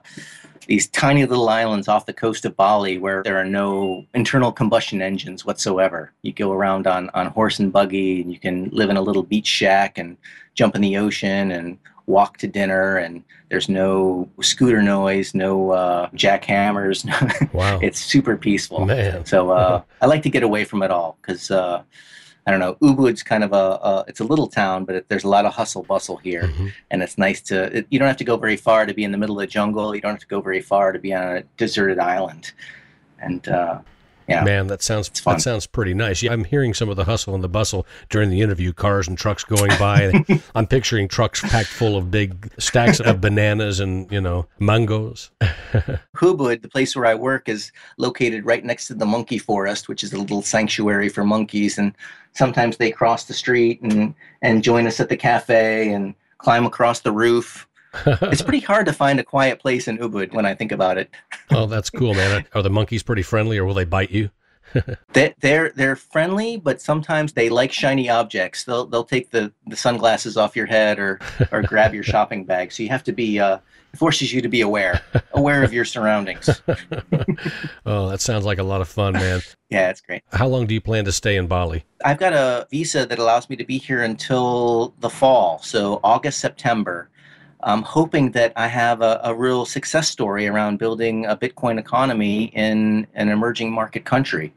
these tiny little islands off the coast of Bali where there are no internal combustion engines whatsoever. You go around on, on horse and buggy, and you can live in a little beach shack and jump in the ocean and walk to dinner. And there's no scooter noise, no uh, jackhammers. Wow. it's super peaceful. Man. So uh, I like to get away from it all because. Uh, I don't know. Ubud's kind of a, a, it's a little town, but it, there's a lot of hustle bustle here, mm-hmm. and it's nice to. It, you don't have to go very far to be in the middle of the jungle. You don't have to go very far to be on a deserted island, and uh, yeah. Man, that sounds that sounds pretty nice. Yeah, I'm hearing some of the hustle and the bustle during the interview. Cars and trucks going by. I'm picturing trucks packed full of big stacks of bananas and you know mangoes. Ubud, the place where I work, is located right next to the monkey forest, which is a little sanctuary for monkeys. And sometimes they cross the street and and join us at the cafe and climb across the roof it's pretty hard to find a quiet place in Ubud when I think about it. oh, that's cool, man. Are the monkeys pretty friendly, or will they bite you? they, they're they're friendly, but sometimes they like shiny objects. They'll they'll take the, the sunglasses off your head or or grab your shopping bag. So you have to be uh, it forces you to be aware aware of your surroundings. oh, that sounds like a lot of fun, man. yeah, it's great. How long do you plan to stay in Bali? I've got a visa that allows me to be here until the fall, so August September. I'm hoping that I have a, a, real success story around building a Bitcoin economy in an emerging market country.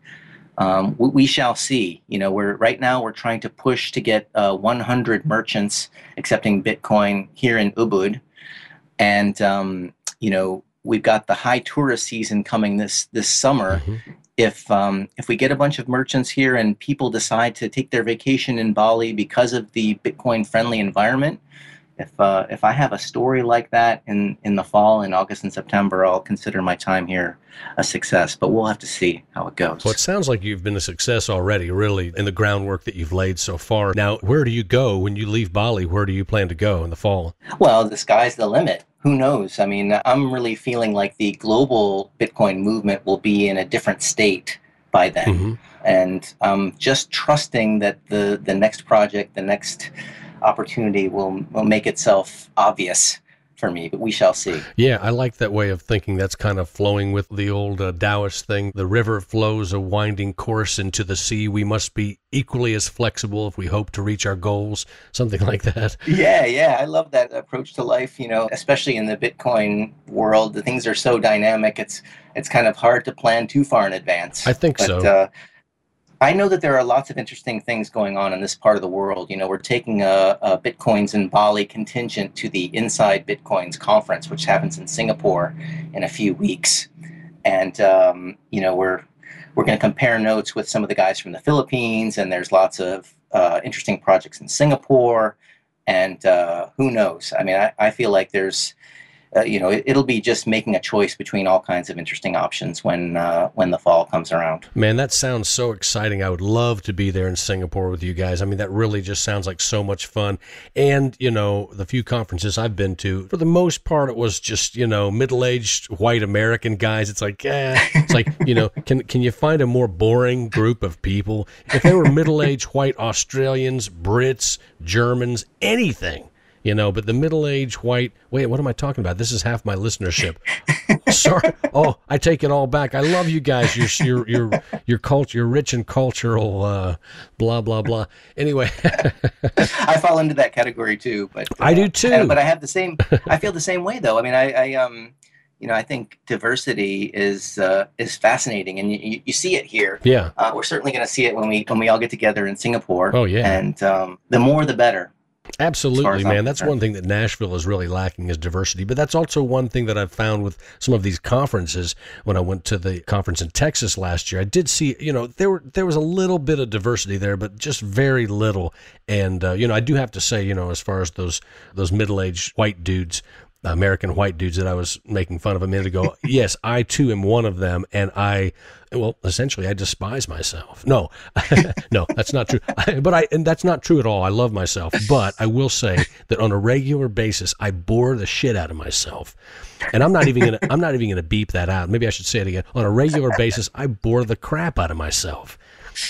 Um, we, we, shall see. You know, we're right now we're trying to push to get uh, 100 merchants accepting Bitcoin here in Ubud, and um, you know we've got the high tourist season coming this this summer. Mm-hmm. If um, if we get a bunch of merchants here and people decide to take their vacation in Bali because of the Bitcoin friendly environment, if uh, if I have a story like that in in the fall in August and September, I'll consider my time here a success. But we'll have to see how it goes. Well, it sounds like you've been a success already, really, in the groundwork that you've laid so far. Now, where do you go when you leave Bali? Where do you plan to go in the fall? Well, the sky's the limit. Who knows? I mean, I'm really feeling like the global Bitcoin movement will be in a different state by then. Mm-hmm. And I'm just trusting that the the next project, the next opportunity will, will make itself obvious for me, but we shall see. Yeah, I like that way of thinking. That's kind of flowing with the old uh, Taoist thing. The river flows a winding course into the sea. We must be equally as flexible if we hope to reach our goals, something like that. Yeah, yeah, I love that approach to life. You know, especially in the Bitcoin world, the things are so dynamic. It's it's kind of hard to plan too far in advance. I think but, so. Uh, I know that there are lots of interesting things going on in this part of the world. You know, we're taking a, a, Bitcoins in Bali contingent to the Inside Bitcoins conference, which happens in Singapore in a few weeks, and um, you know we're we're going to compare notes with some of the guys from the Philippines, and there's lots of uh, interesting projects in Singapore, and uh, who knows? I mean, I, I feel like there's uh, you know, it, will be just making a choice between all kinds of interesting options when uh, when the fall comes around. Man, that sounds so exciting. I would love to be there in Singapore with you guys. I mean, that really just sounds like so much fun. And you know, the few conferences I've been to, for the most part, it was just you know middle aged white American guys. It's like, yeah, it's like you know, can can you find a more boring group of people? If they were middle aged white Australians, Brits, Germans, anything you know, but the middle aged white, wait, what am I talking about? This is half my listenership. Sorry. Oh, I take it all back. I love you guys. You're, you're, you're, you're culture, you're rich and cultural, uh, blah, blah, blah. Anyway. I fall into that category too, but uh, I do too. I, but I have the same, I feel the same way though. I mean, I, I um, you know, I think diversity is uh, is fascinating, and you, you see it here. Yeah, uh, we're certainly going to see it when we when we all get together in Singapore. Oh yeah, and um, the more the better. Absolutely, man. That's one thing that Nashville is really lacking is diversity. But that's also one thing that I've found with some of these conferences. When I went to the conference in Texas last year, I did see, you know, there were there was a little bit of diversity there, but just very little. And uh, you know, I do have to say, you know, as far as those those middle aged white dudes, American white dudes that I was making fun of a minute ago. yes, I too am one of them, and I, well, essentially, I despise myself. No, no, that's not true. but I, and that's not true at all. I love myself, but I will say that on a regular basis, I bore the shit out of myself, and I'm not even gonna, I'm not even gonna beep that out. Maybe I should say it again. On a regular basis, I bore the crap out of myself.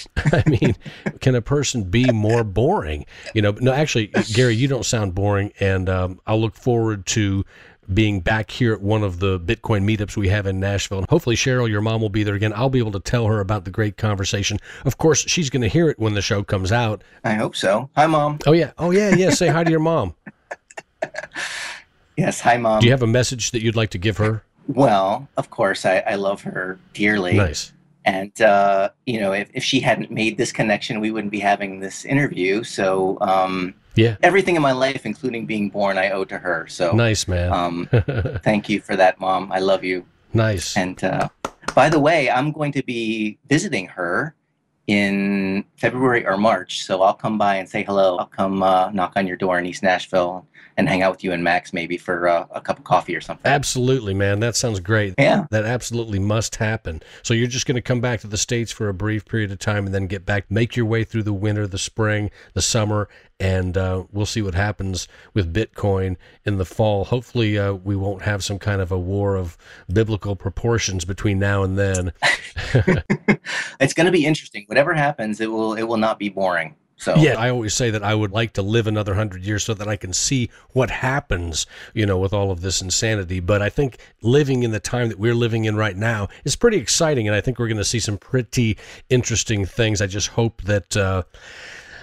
I mean, can a person be more boring? You know, no, actually, Gary, you don't sound boring, and um, I'll look forward to being back here at one of the Bitcoin meetups we have in Nashville. And hopefully, Cheryl, your mom will be there again. I'll be able to tell her about the great conversation. Of course, she's going to hear it when the show comes out. I hope so. Hi, mom. Oh, yeah. Oh, yeah. Yeah. Say hi to your mom. yes. Hi, mom. Do you have a message that you'd like to give her? Well, of course, I, I love her dearly. Nice. And, uh, you know, if, if she hadn't made this connection, we wouldn't be having this interview. So, um, yeah, everything in my life, including being born, I owe to her. So nice, man. um, thank you for that, mom. I love you. Nice. And uh, by the way, I'm going to be visiting her in February or March. So I'll come by and say hello. I'll come uh, knock on your door in East Nashville and hang out with you and Max maybe for uh, a cup of coffee or something. Absolutely, man. That sounds great. Yeah. That absolutely must happen. So you're just going to come back to the States for a brief period of time and then get back, make your way through the winter, the spring, the summer, and uh, we'll see what happens with Bitcoin in the fall. Hopefully, uh, we won't have some kind of a war of biblical proportions between now and then. it's going to be interesting. Whatever happens, it will it will not be boring. So yeah, I always say that I would like to live another hundred years so that I can see what happens, you know, with all of this insanity. But I think living in the time that we're living in right now is pretty exciting, and I think we're going to see some pretty interesting things. I just hope that. Uh,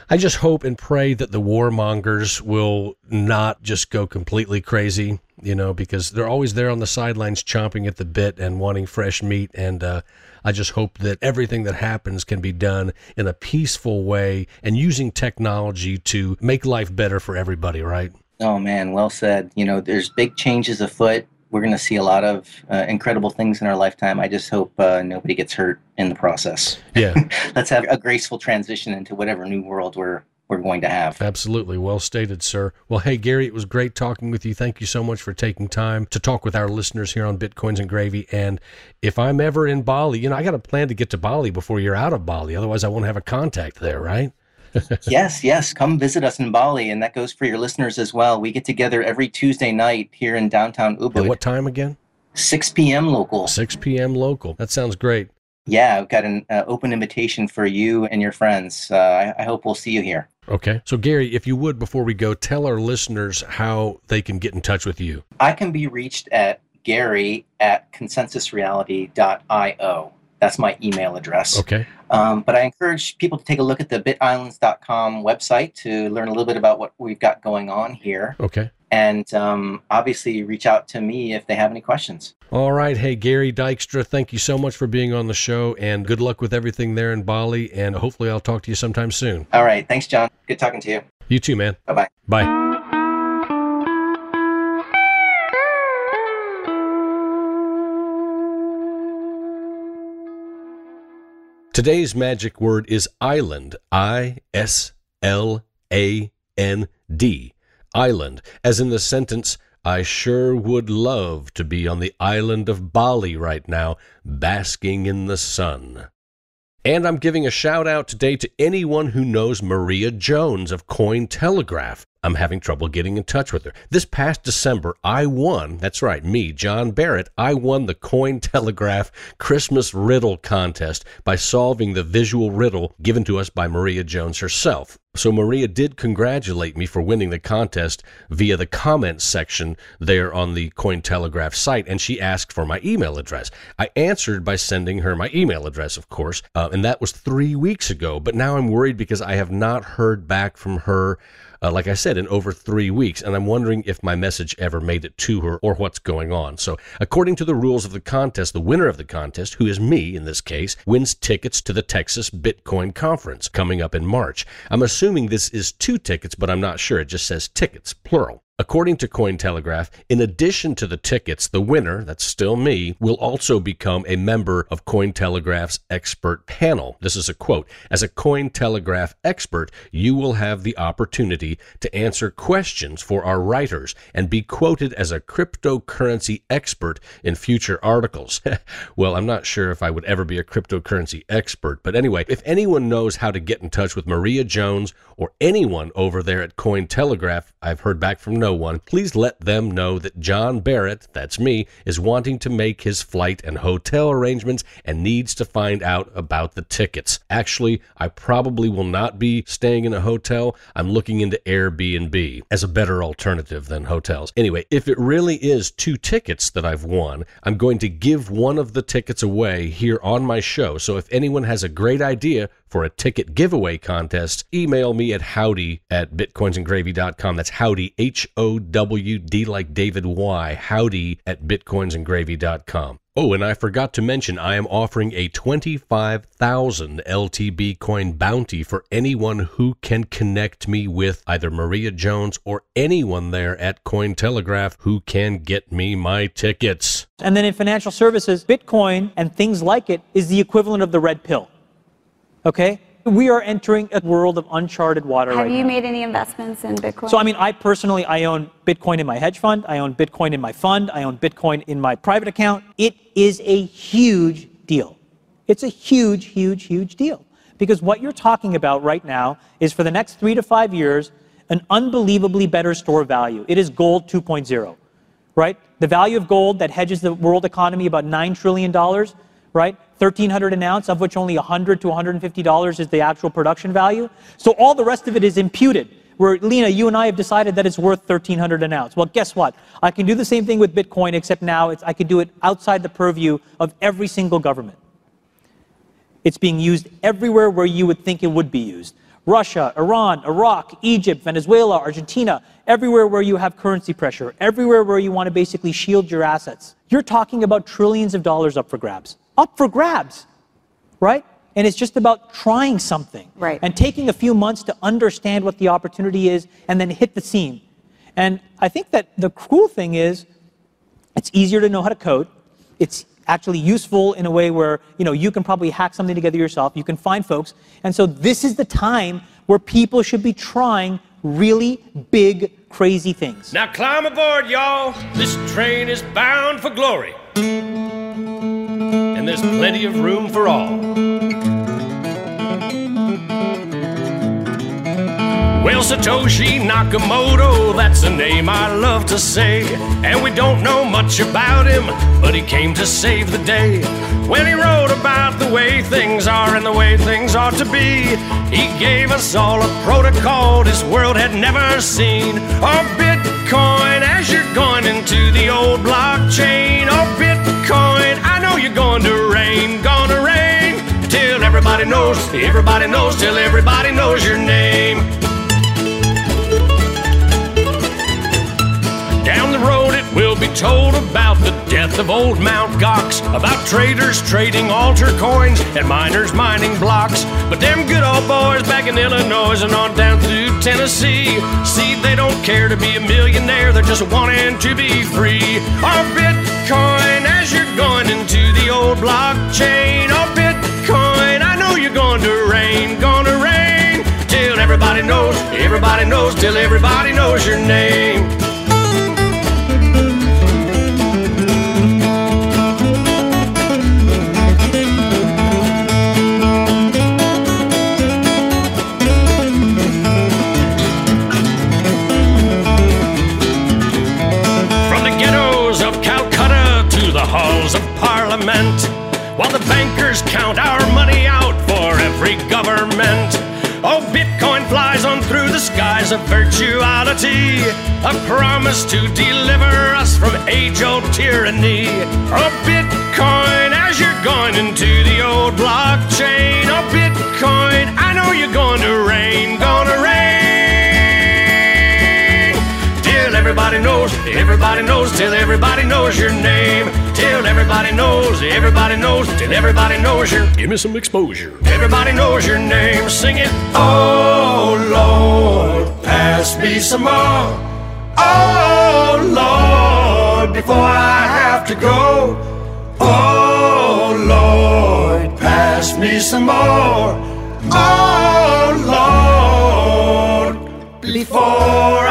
I just hope and pray that the warmongers will not just go completely crazy, you know, because they're always there on the sidelines chomping at the bit and wanting fresh meat. And uh, I just hope that everything that happens can be done in a peaceful way and using technology to make life better for everybody, right? Oh, man, well said. You know, there's big changes afoot we're going to see a lot of uh, incredible things in our lifetime. I just hope uh, nobody gets hurt in the process. Yeah. Let's have a graceful transition into whatever new world we're we're going to have. Absolutely. Well stated, sir. Well, hey, Gary, it was great talking with you. Thank you so much for taking time to talk with our listeners here on Bitcoins and Gravy. And if I'm ever in Bali, you know, I got a plan to get to Bali before you're out of Bali. Otherwise, I won't have a contact there, right? Yes, yes. Come visit us in Bali, and that goes for your listeners as well. We get together every Tuesday night here in downtown Ubud. At what time again? 6 p.m. local. 6 p.m. local. That sounds great. Yeah, I've got an uh, open invitation for you and your friends. Uh, I, I hope we'll see you here. Okay. So, Gary, if you would, before we go, tell our listeners how they can get in touch with you. I can be reached at gary at consensusreality.io. That's my email address. Okay. Um, but I encourage people to take a look at the bitislands.com website to learn a little bit about what we've got going on here. Okay. And um, obviously, reach out to me if they have any questions. All right. Hey, Gary Dykstra, thank you so much for being on the show and good luck with everything there in Bali. And hopefully, I'll talk to you sometime soon. All right. Thanks, John. Good talking to you. You too, man. Bye-bye. Bye. Today's magic word is island. I S L A N D. Island, as in the sentence, I sure would love to be on the island of Bali right now, basking in the sun. And I'm giving a shout out today to anyone who knows Maria Jones of Cointelegraph. I'm having trouble getting in touch with her. This past December, I won, that's right, me, John Barrett, I won the Cointelegraph Christmas Riddle Contest by solving the visual riddle given to us by Maria Jones herself. So Maria did congratulate me for winning the contest via the comments section there on the Cointelegraph site, and she asked for my email address. I answered by sending her my email address, of course, uh, and that was three weeks ago. But now I'm worried because I have not heard back from her uh, like I said, in over three weeks. And I'm wondering if my message ever made it to her or what's going on. So, according to the rules of the contest, the winner of the contest, who is me in this case, wins tickets to the Texas Bitcoin Conference coming up in March. I'm assuming this is two tickets, but I'm not sure. It just says tickets, plural. According to Cointelegraph, in addition to the tickets, the winner, that's still me, will also become a member of Cointelegraph's expert panel. This is a quote. As a Cointelegraph expert, you will have the opportunity to answer questions for our writers and be quoted as a cryptocurrency expert in future articles. well, I'm not sure if I would ever be a cryptocurrency expert, but anyway, if anyone knows how to get in touch with Maria Jones or anyone over there at Cointelegraph, I've heard back from no one, please let them know that John Barrett, that's me, is wanting to make his flight and hotel arrangements and needs to find out about the tickets. Actually, I probably will not be staying in a hotel. I'm looking into Airbnb as a better alternative than hotels. Anyway, if it really is two tickets that I've won, I'm going to give one of the tickets away here on my show. So if anyone has a great idea for a ticket giveaway contest, email me at howdy at bitcoinsandgravy.com. That's howdy, H O W D like David Y, howdy at bitcoinsandgravy.com. Oh, and I forgot to mention, I am offering a 25,000 LTB coin bounty for anyone who can connect me with either Maria Jones or anyone there at Cointelegraph who can get me my tickets. And then in financial services, Bitcoin and things like it is the equivalent of the red pill. Okay? We are entering a world of uncharted water Have right you now. made any investments in Bitcoin? So, I mean, I personally, I own Bitcoin in my hedge fund. I own Bitcoin in my fund. I own Bitcoin in my private account. It is a huge deal. It's a huge, huge, huge deal. Because what you're talking about right now is for the next three to five years, an unbelievably better store of value. It is gold 2.0, right? The value of gold that hedges the world economy about $9 trillion, right? 1300 an ounce, of which only 100 to 150 dollars is the actual production value. So all the rest of it is imputed. Where Lena, you and I have decided that it's worth 1300 an ounce. Well, guess what? I can do the same thing with Bitcoin, except now I can do it outside the purview of every single government. It's being used everywhere where you would think it would be used. Russia, Iran, Iraq, Egypt, Venezuela, Argentina, everywhere where you have currency pressure, everywhere where you want to basically shield your assets. You're talking about trillions of dollars up for grabs. Up for grabs, right? And it's just about trying something Right. and taking a few months to understand what the opportunity is and then hit the scene. And I think that the cool thing is it's easier to know how to code. It's actually useful in a way where you know you can probably hack something together yourself. You can find folks, and so this is the time where people should be trying really big, crazy things. Now climb aboard, y'all. This train is bound for glory. And there's plenty of room for all. Well, Satoshi Nakamoto, that's a name I love to say. And we don't know much about him, but he came to save the day. When he wrote about the way things are and the way things ought to be, he gave us all a protocol this world had never seen. Oh, Bitcoin, as you're going into the old blockchain. Going to reign, gonna reign. Till everybody knows, everybody knows, till everybody knows your name. Down the road, it will be told about the death of old Mount Gox, about traders trading altar coins and miners mining blocks. But them good old boys back in Illinois and on down through Tennessee, see, they don't care to be a millionaire, they're just wanting to be free. Oh, Bitcoin, as you're going into the old blockchain. Oh, Bitcoin, I know you're going to reign, gonna reign. Till everybody knows, everybody knows, till everybody knows your name. A promise to deliver us from age old tyranny. Oh, Bitcoin, as you're going into the old blockchain. Oh, Bitcoin, I know you're going to reign, gonna reign. Till everybody knows, everybody knows, till everybody knows your name. Till everybody knows, everybody knows, till everybody knows your Give me some exposure. Everybody knows your name. Sing it. Oh Lord, pass me some more. Oh Lord, before I have to go. Oh Lord, pass me some more. Oh Lord, before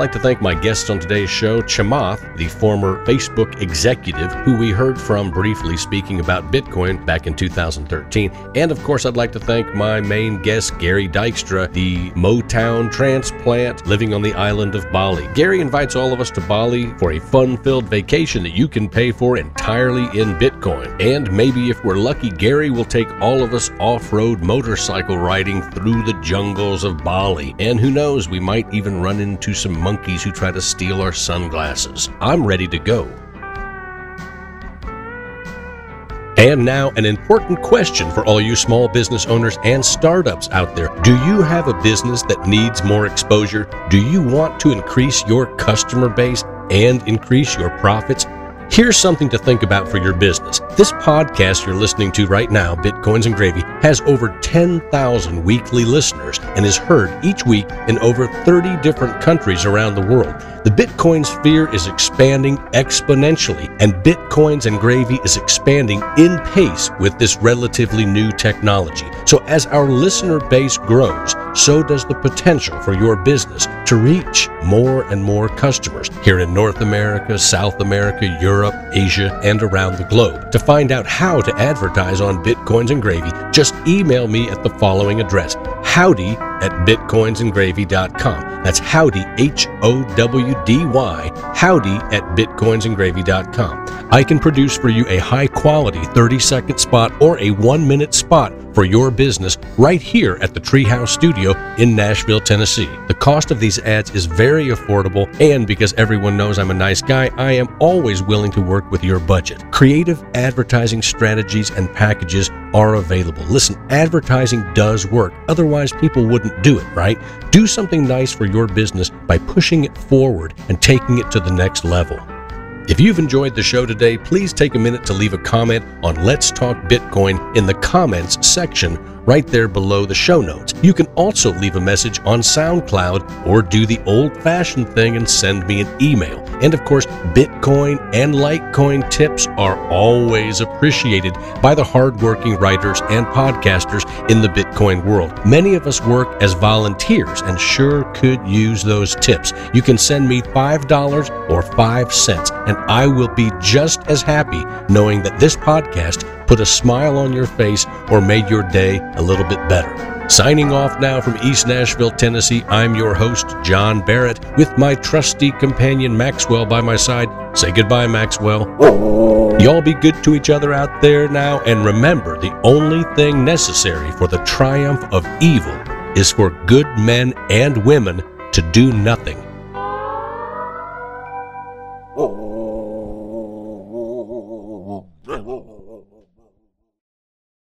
like to thank my guests on today's show, Chamath, the former Facebook executive who we heard from briefly speaking about Bitcoin back in 2013. And of course, I'd like to thank my main guest, Gary Dykstra, the Motown transplant living on the island of Bali. Gary invites all of us to Bali for a fun filled vacation that you can pay for entirely in Bitcoin. And maybe if we're lucky, Gary will take all of us off road motorcycle riding through the jungles of Bali. And who knows, we might even run into some monkeys who try to steal our sunglasses. I'm ready to go. And now, an important question for all you small business owners and startups out there. Do you have a business that needs more exposure? Do you want to increase your customer base and increase your profits? Here's something to think about for your business. This podcast you're listening to right now, Bitcoins and Gravy, has over 10,000 weekly listeners and is heard each week in over 30 different countries around the world. The Bitcoin sphere is expanding exponentially, and Bitcoins and Gravy is expanding in pace with this relatively new technology. So, as our listener base grows, so does the potential for your business to reach more and more customers here in North America, South America, Europe, Asia, and around the globe. To find out how to advertise on Bitcoins and Gravy, just email me at the following address howdy at bitcoinsandgravy.com. That's howdy, H O W D Y, howdy at bitcoinsandgravy.com. I can produce for you a high quality 30 second spot or a one minute spot for your business right here at the Treehouse Studio in Nashville, Tennessee. The cost of these ads is very affordable, and because everyone knows I'm a nice guy, I am always willing to work with your budget. Creative advertising strategies and packages are available. Listen, advertising does work, otherwise, people wouldn't do it, right? Do something nice for your business by pushing it forward and taking it to the next level. If you've enjoyed the show today, please take a minute to leave a comment on Let's Talk Bitcoin in the comments section right there below the show notes. You can also leave a message on SoundCloud or do the old fashioned thing and send me an email. And of course, Bitcoin and Litecoin tips are always appreciated by the hardworking writers and podcasters in the Bitcoin world. Many of us work as volunteers and sure could use those tips. You can send me $5 or 5 cents, and I will be just as happy knowing that this podcast put a smile on your face or made your day a little bit better. Signing off now from East Nashville, Tennessee, I'm your host, John Barrett, with my trusty companion Maxwell by my side. Say goodbye, Maxwell. Y'all be good to each other out there now, and remember the only thing necessary for the triumph of evil is for good men and women to do nothing.